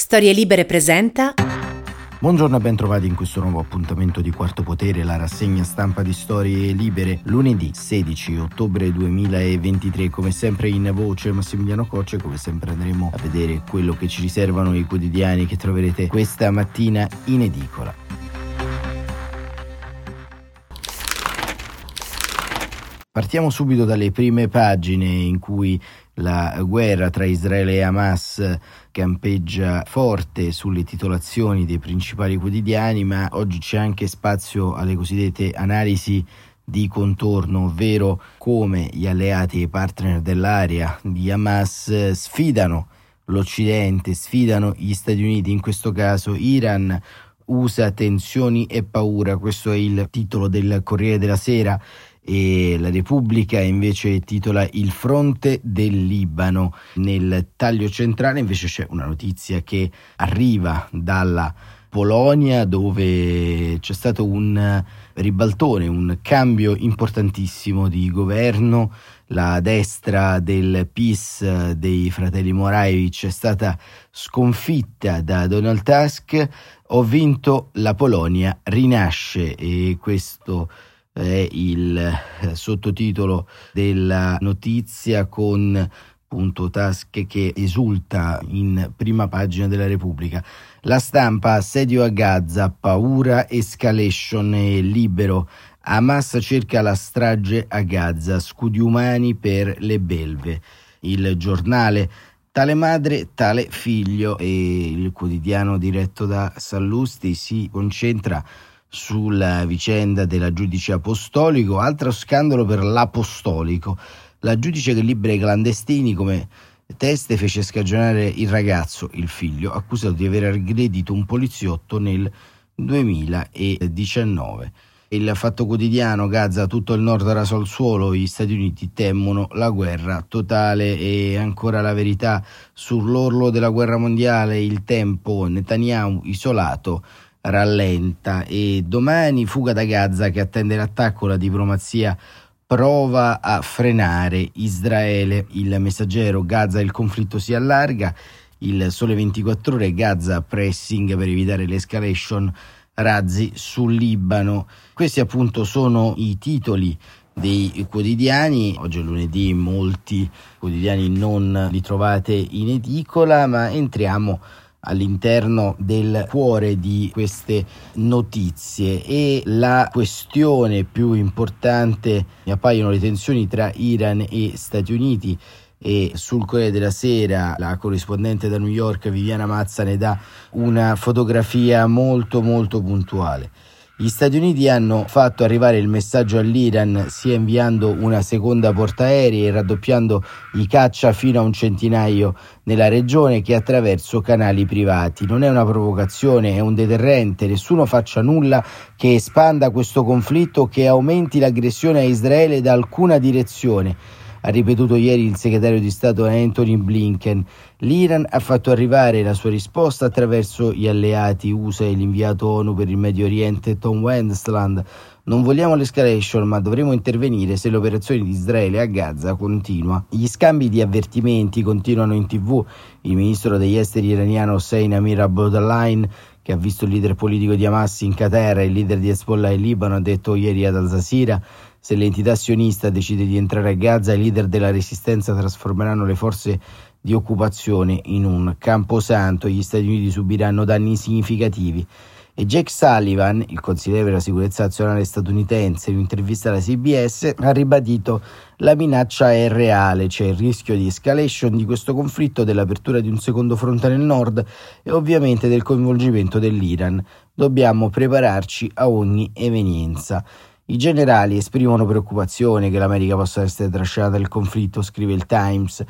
Storie Libere presenta... Buongiorno e ben trovati in questo nuovo appuntamento di Quarto Potere, la rassegna stampa di Storie Libere, lunedì 16 ottobre 2023. Come sempre in voce Massimiliano Cocce, come sempre andremo a vedere quello che ci riservano i quotidiani che troverete questa mattina in edicola. Partiamo subito dalle prime pagine in cui la guerra tra Israele e Hamas campeggia forte sulle titolazioni dei principali quotidiani, ma oggi c'è anche spazio alle cosiddette analisi di contorno, ovvero come gli alleati e i partner dell'area di Hamas sfidano l'Occidente, sfidano gli Stati Uniti, in questo caso Iran usa tensioni e paura, questo è il titolo del Corriere della Sera e la Repubblica invece titola Il fronte del Libano. Nel taglio centrale invece c'è una notizia che arriva dalla Polonia dove c'è stato un ribaltone, un cambio importantissimo di governo. La destra del PIS dei fratelli Moraevich è stata sconfitta da Donald Tusk. Ho vinto, la Polonia rinasce e questo è il eh, sottotitolo della notizia con appunto Tusk che esulta in prima pagina della Repubblica. La stampa assedio a Gaza, paura, escalation e libero. Hamas cerca la strage a Gaza, scudi umani per le belve. Il giornale Tale madre, tale figlio e il quotidiano diretto da Sallusti si concentra sulla vicenda della giudice apostolico, altro scandalo per l'apostolico. La giudice che libera i clandestini come teste fece scagionare il ragazzo, il figlio, accusato di aver aggredito un poliziotto nel 2019. Il fatto quotidiano Gaza, tutto il nord raso al suolo, gli Stati Uniti temono la guerra totale e ancora la verità sull'orlo della guerra mondiale, il tempo, Netanyahu isolato, rallenta e domani fuga da Gaza che attende l'attacco, la diplomazia prova a frenare Israele, il messaggero Gaza il conflitto si allarga, il sole 24 ore Gaza pressing per evitare l'escalation, razzi sul Libano. Questi appunto sono i titoli dei quotidiani. Oggi è lunedì, molti quotidiani non li trovate in edicola, ma entriamo all'interno del cuore di queste notizie e la questione più importante mi appaiono le tensioni tra Iran e Stati Uniti e sul Corriere della Sera la corrispondente da New York Viviana Mazza ne dà una fotografia molto molto puntuale. Gli Stati Uniti hanno fatto arrivare il messaggio all'Iran sia inviando una seconda portaerei e raddoppiando i caccia fino a un centinaio nella regione che attraverso canali privati. Non è una provocazione, è un deterrente. Nessuno faccia nulla che espanda questo conflitto, che aumenti l'aggressione a Israele da alcuna direzione ha ripetuto ieri il segretario di Stato Anthony Blinken. L'Iran ha fatto arrivare la sua risposta attraverso gli alleati USA e l'inviato ONU per il Medio Oriente Tom Wendland. Non vogliamo l'escalation, ma dovremo intervenire se l'operazione di Israele a Gaza continua. Gli scambi di avvertimenti continuano in tv. Il ministro degli esteri iraniano Hossein Amir Abdollahin che ha visto il leader politico di Hamas in Qatar e il leader di Hezbollah in Libano, ha detto ieri ad Al Jazeera se l'entità sionista decide di entrare a Gaza, i leader della resistenza trasformeranno le forze di occupazione in un camposanto. Gli Stati Uniti subiranno danni significativi. E Jake Sullivan, il consigliere per la sicurezza nazionale statunitense, in un'intervista alla CBS, ha ribadito la minaccia è reale, c'è il rischio di escalation di questo conflitto, dell'apertura di un secondo fronte nel nord e ovviamente del coinvolgimento dell'Iran. Dobbiamo prepararci a ogni evenienza. I generali esprimono preoccupazione che l'America possa essere trascinata nel conflitto, scrive il Times.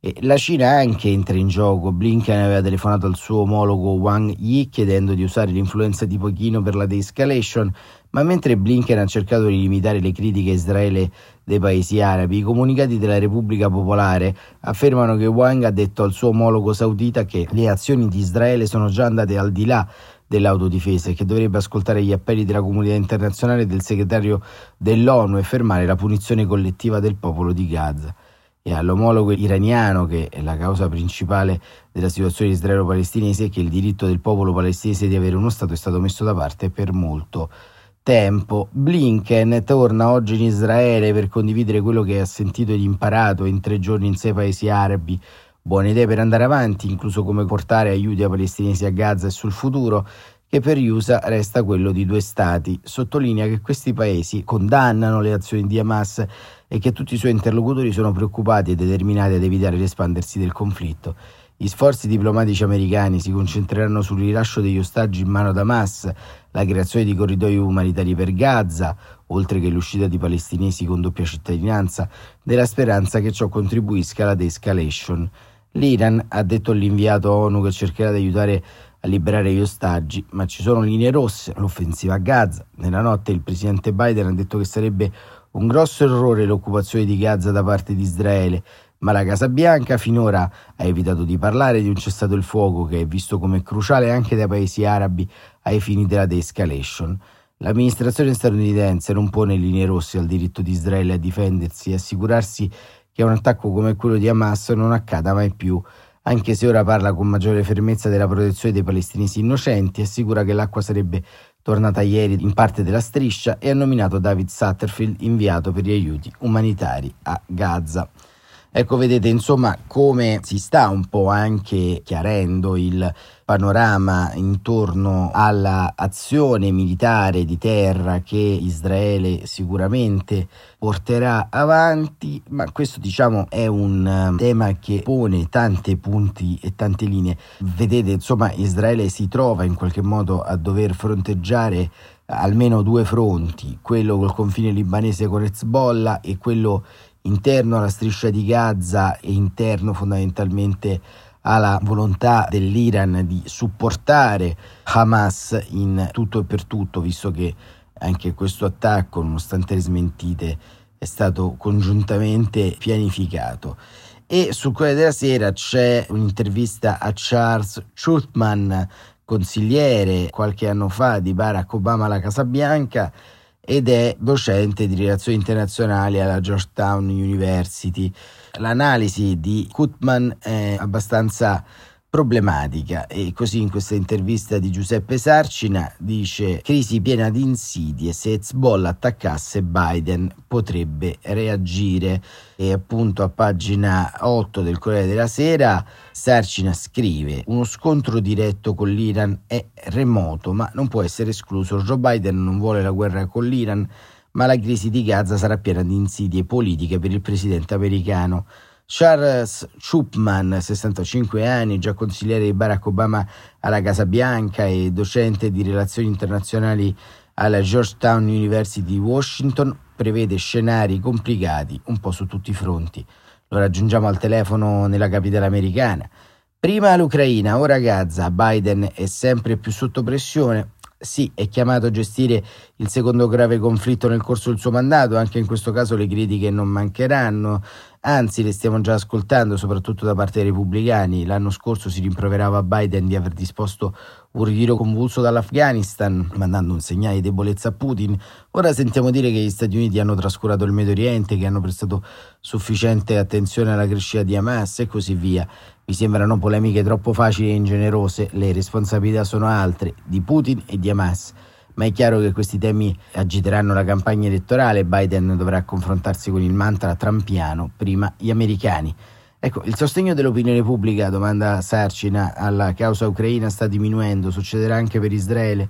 E la Cina anche entra in gioco. Blinken aveva telefonato al suo omologo Wang Yi chiedendo di usare l'influenza di Pechino per la de-escalation, ma mentre Blinken ha cercato di limitare le critiche a Israele dei paesi arabi, i comunicati della Repubblica Popolare affermano che Wang ha detto al suo omologo saudita che le azioni di Israele sono già andate al di là dell'autodifesa e che dovrebbe ascoltare gli appelli della comunità internazionale e del segretario dell'ONU e fermare la punizione collettiva del popolo di Gaza. E all'omologo iraniano, che è la causa principale della situazione israelo-palestinese, che il diritto del popolo palestinese di avere uno Stato è stato messo da parte per molto tempo. Blinken torna oggi in Israele per condividere quello che ha sentito ed imparato in tre giorni in sei paesi arabi Buone idee per andare avanti, incluso come portare aiuti ai palestinesi a Gaza e sul futuro, che per gli USA resta quello di due stati. Sottolinea che questi paesi condannano le azioni di Hamas e che tutti i suoi interlocutori sono preoccupati e determinati ad evitare l'espandersi del conflitto. Gli sforzi diplomatici americani si concentreranno sul rilascio degli ostaggi in mano ad Hamas, la creazione di corridoi umanitari per Gaza, oltre che l'uscita di palestinesi con doppia cittadinanza, nella speranza che ciò contribuisca alla de-escalation. L'Iran ha detto all'inviato ONU che cercherà di aiutare a liberare gli ostaggi, ma ci sono linee rosse, l'offensiva a Gaza. Nella notte il presidente Biden ha detto che sarebbe un grosso errore l'occupazione di Gaza da parte di Israele, ma la Casa Bianca finora ha evitato di parlare di un cessato il fuoco che è visto come cruciale anche dai paesi arabi ai fini della de-escalation. L'amministrazione statunitense non pone linee rosse al diritto di Israele a difendersi e assicurarsi che un attacco come quello di Hamas non accada mai più, anche se ora parla con maggiore fermezza della protezione dei palestinesi innocenti, assicura che l'acqua sarebbe tornata ieri in parte della striscia e ha nominato David Satterfield inviato per gli aiuti umanitari a Gaza. Ecco, vedete insomma come si sta un po' anche chiarendo il panorama intorno all'azione militare di terra che Israele sicuramente porterà avanti, ma questo diciamo è un um, tema che pone tanti punti e tante linee. Vedete, insomma, Israele si trova in qualche modo a dover fronteggiare almeno due fronti, quello col confine libanese con Hezbollah e quello interno alla striscia di Gaza e interno fondamentalmente alla volontà dell'Iran di supportare Hamas in tutto e per tutto, visto che anche questo attacco, nonostante le smentite, è stato congiuntamente pianificato. E sul Corriere della Sera c'è un'intervista a Charles Schultman, consigliere qualche anno fa di Barack Obama alla Casa Bianca, ed è docente di relazioni internazionali alla Georgetown University. L'analisi di Kutman è abbastanza problematica. E così in questa intervista di Giuseppe Sarcina dice crisi piena di insidie se Hezbollah attaccasse Biden potrebbe reagire. E appunto a pagina 8 del Corriere della Sera Sarcina scrive uno scontro diretto con l'Iran è remoto ma non può essere escluso. Joe Biden non vuole la guerra con l'Iran ma la crisi di Gaza sarà piena di insidie politiche per il presidente americano Charles Chupman, 65 anni, già consigliere di Barack Obama alla Casa Bianca e docente di relazioni internazionali alla Georgetown University di Washington, prevede scenari complicati un po' su tutti i fronti. Lo raggiungiamo al telefono nella capitale americana. Prima l'Ucraina, ora Gaza. Biden è sempre più sotto pressione. Sì, è chiamato a gestire il secondo grave conflitto nel corso del suo mandato, anche in questo caso le critiche non mancheranno anzi le stiamo già ascoltando soprattutto da parte dei repubblicani. L'anno scorso si rimproverava Biden di aver disposto un ritiro convulso dall'Afghanistan, mandando un segnale di debolezza a Putin. Ora sentiamo dire che gli Stati Uniti hanno trascurato il Medio Oriente, che hanno prestato sufficiente attenzione alla crescita di Hamas e così via. Mi sembrano polemiche troppo facili e ingenerose, le responsabilità sono altre, di Putin e di Hamas ma è chiaro che questi temi agiteranno la campagna elettorale Biden dovrà confrontarsi con il mantra trampiano, prima gli americani. Ecco, il sostegno dell'opinione pubblica, domanda Sarcina, alla causa ucraina sta diminuendo, succederà anche per Israele?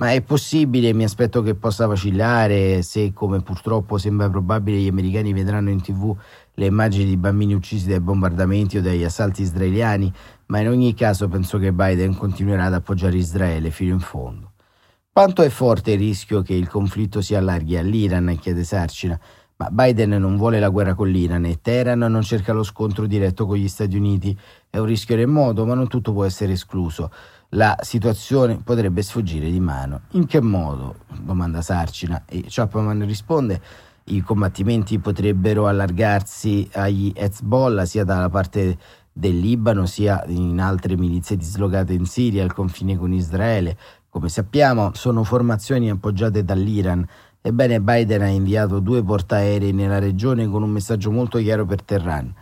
Ma è possibile, mi aspetto che possa vacillare se, come purtroppo sembra probabile, gli americani vedranno in tv le immagini di bambini uccisi dai bombardamenti o dagli assalti israeliani, ma in ogni caso penso che Biden continuerà ad appoggiare Israele fino in fondo. Quanto è forte il rischio che il conflitto si allarghi all'Iran? chiede Sarcina. Ma Biden non vuole la guerra con l'Iran e Teheran non cerca lo scontro diretto con gli Stati Uniti. È un rischio remoto, ma non tutto può essere escluso. La situazione potrebbe sfuggire di mano. In che modo? domanda Sarcina e Chapman risponde i combattimenti potrebbero allargarsi agli Hezbollah sia dalla parte del Libano sia in altre milizie dislocate in Siria al confine con Israele. Come sappiamo sono formazioni appoggiate dall'Iran Ebbene, Biden ha inviato due portaerei nella regione con un messaggio molto chiaro per Teheran.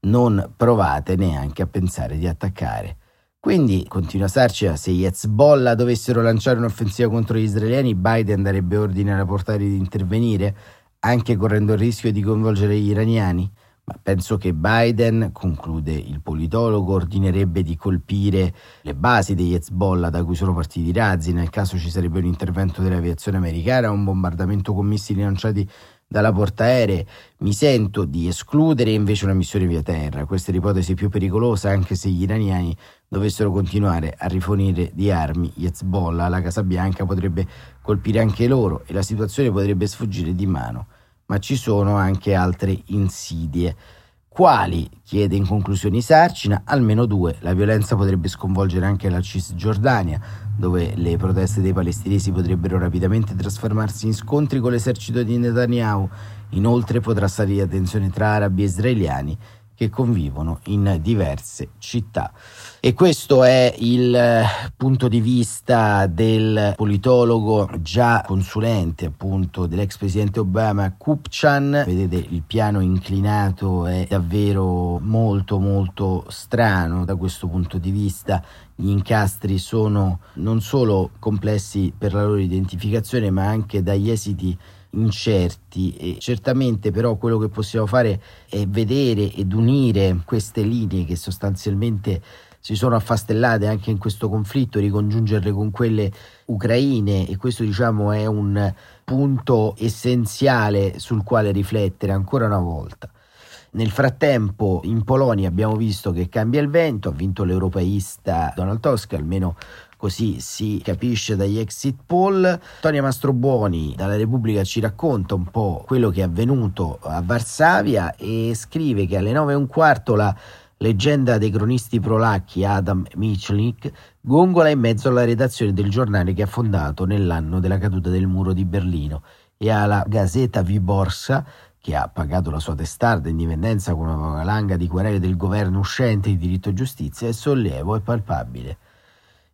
Non provate neanche a pensare di attaccare. Quindi, continua Sarcia, se gli Hezbollah dovessero lanciare un'offensiva contro gli israeliani, Biden darebbe ordine alla portaerei di intervenire, anche correndo il rischio di coinvolgere gli iraniani? Ma penso che Biden, conclude il politologo, ordinerebbe di colpire le basi degli Hezbollah da cui sono partiti i razzi, nel caso ci sarebbe un intervento dell'aviazione americana, un bombardamento con missili lanciati dalla portaerei. Mi sento di escludere invece una missione via terra. Questa è l'ipotesi più pericolosa, anche se gli iraniani dovessero continuare a rifornire di armi Hezbollah. La Casa Bianca potrebbe colpire anche loro e la situazione potrebbe sfuggire di mano ma ci sono anche altre insidie. Quali? chiede in conclusione Sarcina, almeno due. La violenza potrebbe sconvolgere anche la Cisgiordania, dove le proteste dei palestinesi potrebbero rapidamente trasformarsi in scontri con l'esercito di Netanyahu. Inoltre potrà salire la tensione tra arabi e israeliani che convivono in diverse città. E questo è il eh, punto di vista del politologo già consulente appunto dell'ex presidente Obama Kupchan. Vedete il piano inclinato è davvero molto molto strano da questo punto di vista. Gli incastri sono non solo complessi per la loro identificazione ma anche dagli esiti incerti e certamente però quello che possiamo fare è vedere ed unire queste linee che sostanzialmente si sono affastellate anche in questo conflitto, ricongiungerle con quelle ucraine e questo diciamo è un punto essenziale sul quale riflettere ancora una volta. Nel frattempo in Polonia abbiamo visto che cambia il vento, ha vinto l'europeista Donald Tusk, almeno così si capisce dagli exit poll. Tonia Mastrobuoni dalla Repubblica ci racconta un po' quello che è avvenuto a Varsavia e scrive che alle 9 e un quarto la leggenda dei cronisti prolacchi Adam Michlik gongola in mezzo alla redazione del giornale che ha fondato nell'anno della caduta del muro di Berlino e alla Gazeta Viborsa che ha pagato la sua testarda indipendenza con una valanga di querele del governo uscente di diritto e giustizia, è sollievo e palpabile.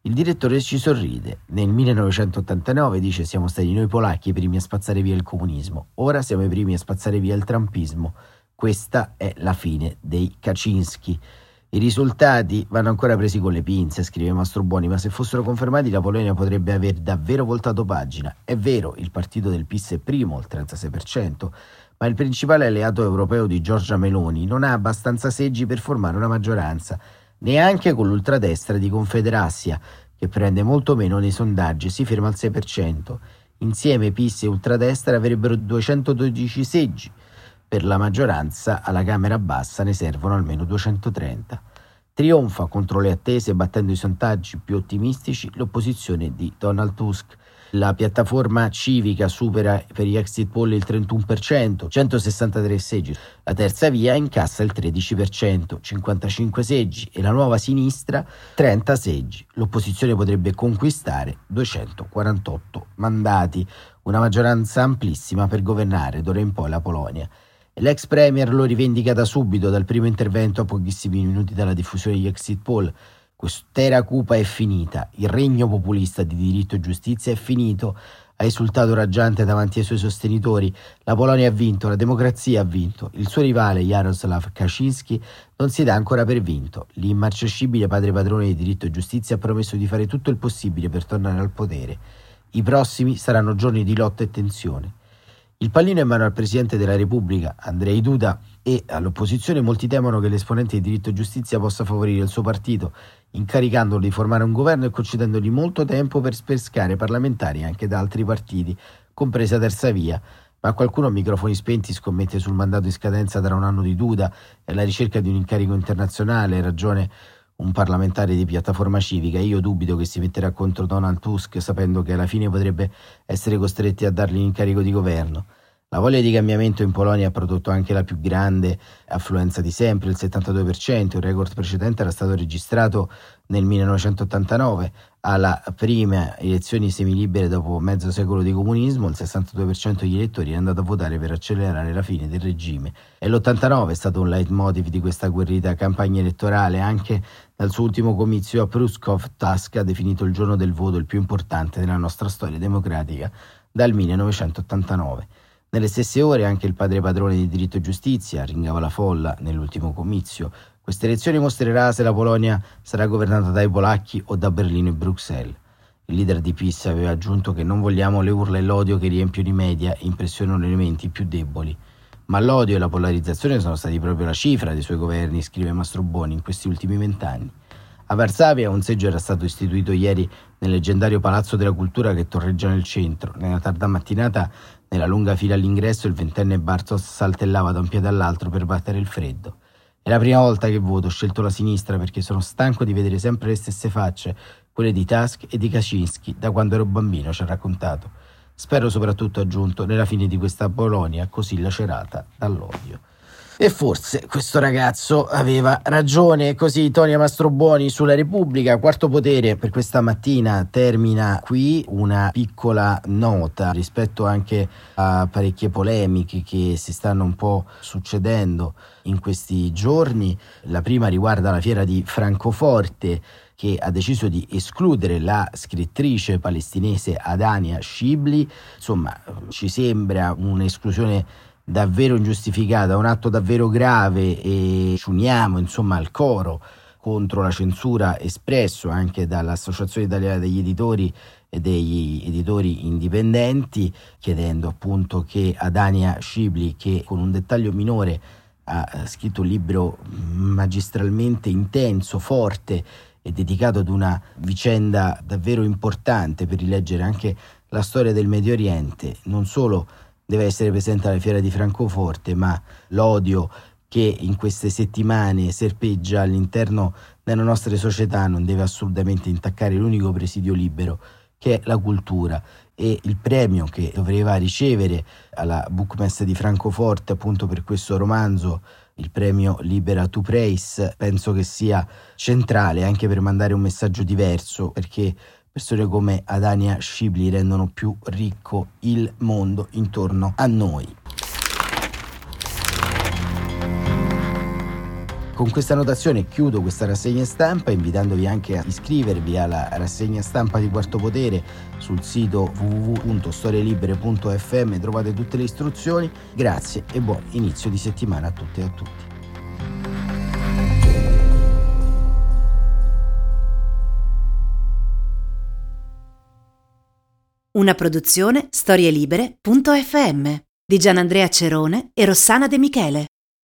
Il direttore ci sorride. Nel 1989 dice siamo stati noi polacchi i primi a spazzare via il comunismo, ora siamo i primi a spazzare via il trampismo. Questa è la fine dei Kaczynski. I risultati vanno ancora presi con le pinze, scrive Mastro Buoni, ma se fossero confermati la Polonia potrebbe aver davvero voltato pagina. È vero, il partito del PIS è primo, il 36%, ma il principale alleato europeo di Giorgia Meloni non ha abbastanza seggi per formare una maggioranza neanche con l'ultradestra di Confederassia, che prende molto meno nei sondaggi, si ferma al 6%. Insieme PIS e ultradestra avrebbero 212 seggi. Per la maggioranza alla Camera bassa ne servono almeno 230. Trionfa contro le attese battendo i sondaggi più ottimistici l'opposizione di Donald Tusk la piattaforma civica supera per gli exit poll il 31%, 163 seggi. La terza via incassa il 13%, 55 seggi e la nuova sinistra 30 seggi. L'opposizione potrebbe conquistare 248 mandati, una maggioranza amplissima per governare d'ora in poi la Polonia. L'ex premier lo rivendica da subito, dal primo intervento a pochissimi minuti dalla diffusione degli exit poll. Quest'era cupa è finita, il regno populista di diritto e giustizia è finito, ha esultato raggiante davanti ai suoi sostenitori. La Polonia ha vinto, la democrazia ha vinto. Il suo rivale Jaroslav Kaczynski non si dà ancora per vinto. L'immarcescibile padre padrone di diritto e giustizia ha promesso di fare tutto il possibile per tornare al potere. I prossimi saranno giorni di lotta e tensione. Il pallino è in mano al Presidente della Repubblica, Andrei Duda, e all'opposizione molti temono che l'esponente di diritto e giustizia possa favorire il suo partito, incaricandolo di formare un governo e concedendogli molto tempo per spescare parlamentari anche da altri partiti, compresa Terza Via. Ma qualcuno a microfoni spenti scommette sul mandato in scadenza tra un anno di Duda e la ricerca di un incarico internazionale, ragione un parlamentare di piattaforma civica. Io dubito che si metterà contro Donald Tusk sapendo che alla fine potrebbe essere costretti a dargli l'incarico di governo. La voglia di cambiamento in Polonia ha prodotto anche la più grande affluenza di sempre, il 72%, il record precedente era stato registrato nel 1989, alla prima elezioni semilibere dopo mezzo secolo di comunismo, il 62% degli elettori è andato a votare per accelerare la fine del regime e l'89 è stato un leitmotiv di questa agguerrita campagna elettorale, anche dal suo ultimo comizio a Pruskov, Tusk ha definito il giorno del voto il più importante della nostra storia democratica dal 1989. Nelle stesse ore anche il padre padrone di diritto e giustizia ringava la folla nell'ultimo comizio. Queste elezioni mostrerà se la Polonia sarà governata dai polacchi o da Berlino e Bruxelles. Il leader di PIS aveva aggiunto che non vogliamo le urla e l'odio che riempiono i media e impressionano elementi più deboli. Ma l'odio e la polarizzazione sono stati proprio la cifra dei suoi governi, scrive Mastroboni, in questi ultimi vent'anni. A Varsavia un seggio era stato istituito ieri nel leggendario Palazzo della Cultura che torreggia nel centro. Nella tarda mattinata nella lunga fila all'ingresso il ventenne Bartos saltellava da un piede all'altro per battere il freddo. È la prima volta che voto, ho scelto la sinistra perché sono stanco di vedere sempre le stesse facce, quelle di Tusk e di Kaczynski, da quando ero bambino, ci ha raccontato. Spero soprattutto, aggiunto, nella fine di questa Polonia così lacerata dall'odio. E forse questo ragazzo aveva ragione, così Tonia Mastrobuoni sulla Repubblica, quarto potere per questa mattina termina qui una piccola nota rispetto anche a parecchie polemiche che si stanno un po' succedendo in questi giorni. La prima riguarda la fiera di Francoforte che ha deciso di escludere la scrittrice palestinese Adania Shibli. Insomma, ci sembra un'esclusione davvero ingiustificata, un atto davvero grave e ci uniamo insomma al coro contro la censura espresso anche dall'Associazione Italiana degli Editori e degli editori indipendenti, chiedendo appunto che Adania Scibli, che con un dettaglio minore ha scritto un libro magistralmente intenso, forte e dedicato ad una vicenda davvero importante per rileggere anche la storia del Medio Oriente, non solo deve essere presente alla fiera di Francoforte, ma l'odio che in queste settimane serpeggia all'interno delle nostre società non deve assolutamente intaccare l'unico presidio libero che è la cultura. E il premio che doveva ricevere alla Bookmess di Francoforte appunto per questo romanzo il premio Libera to Praise penso che sia centrale anche per mandare un messaggio diverso perché Persone come Adania Scibli rendono più ricco il mondo intorno a noi. Con questa notazione chiudo questa rassegna stampa invitandovi anche a iscrivervi alla rassegna stampa di Quarto Potere sul sito www.storielibere.fm trovate tutte le istruzioni. Grazie e buon inizio di settimana a tutte e a tutti. Una produzione storielibere.fm di Gianandrea Cerone e Rossana De Michele.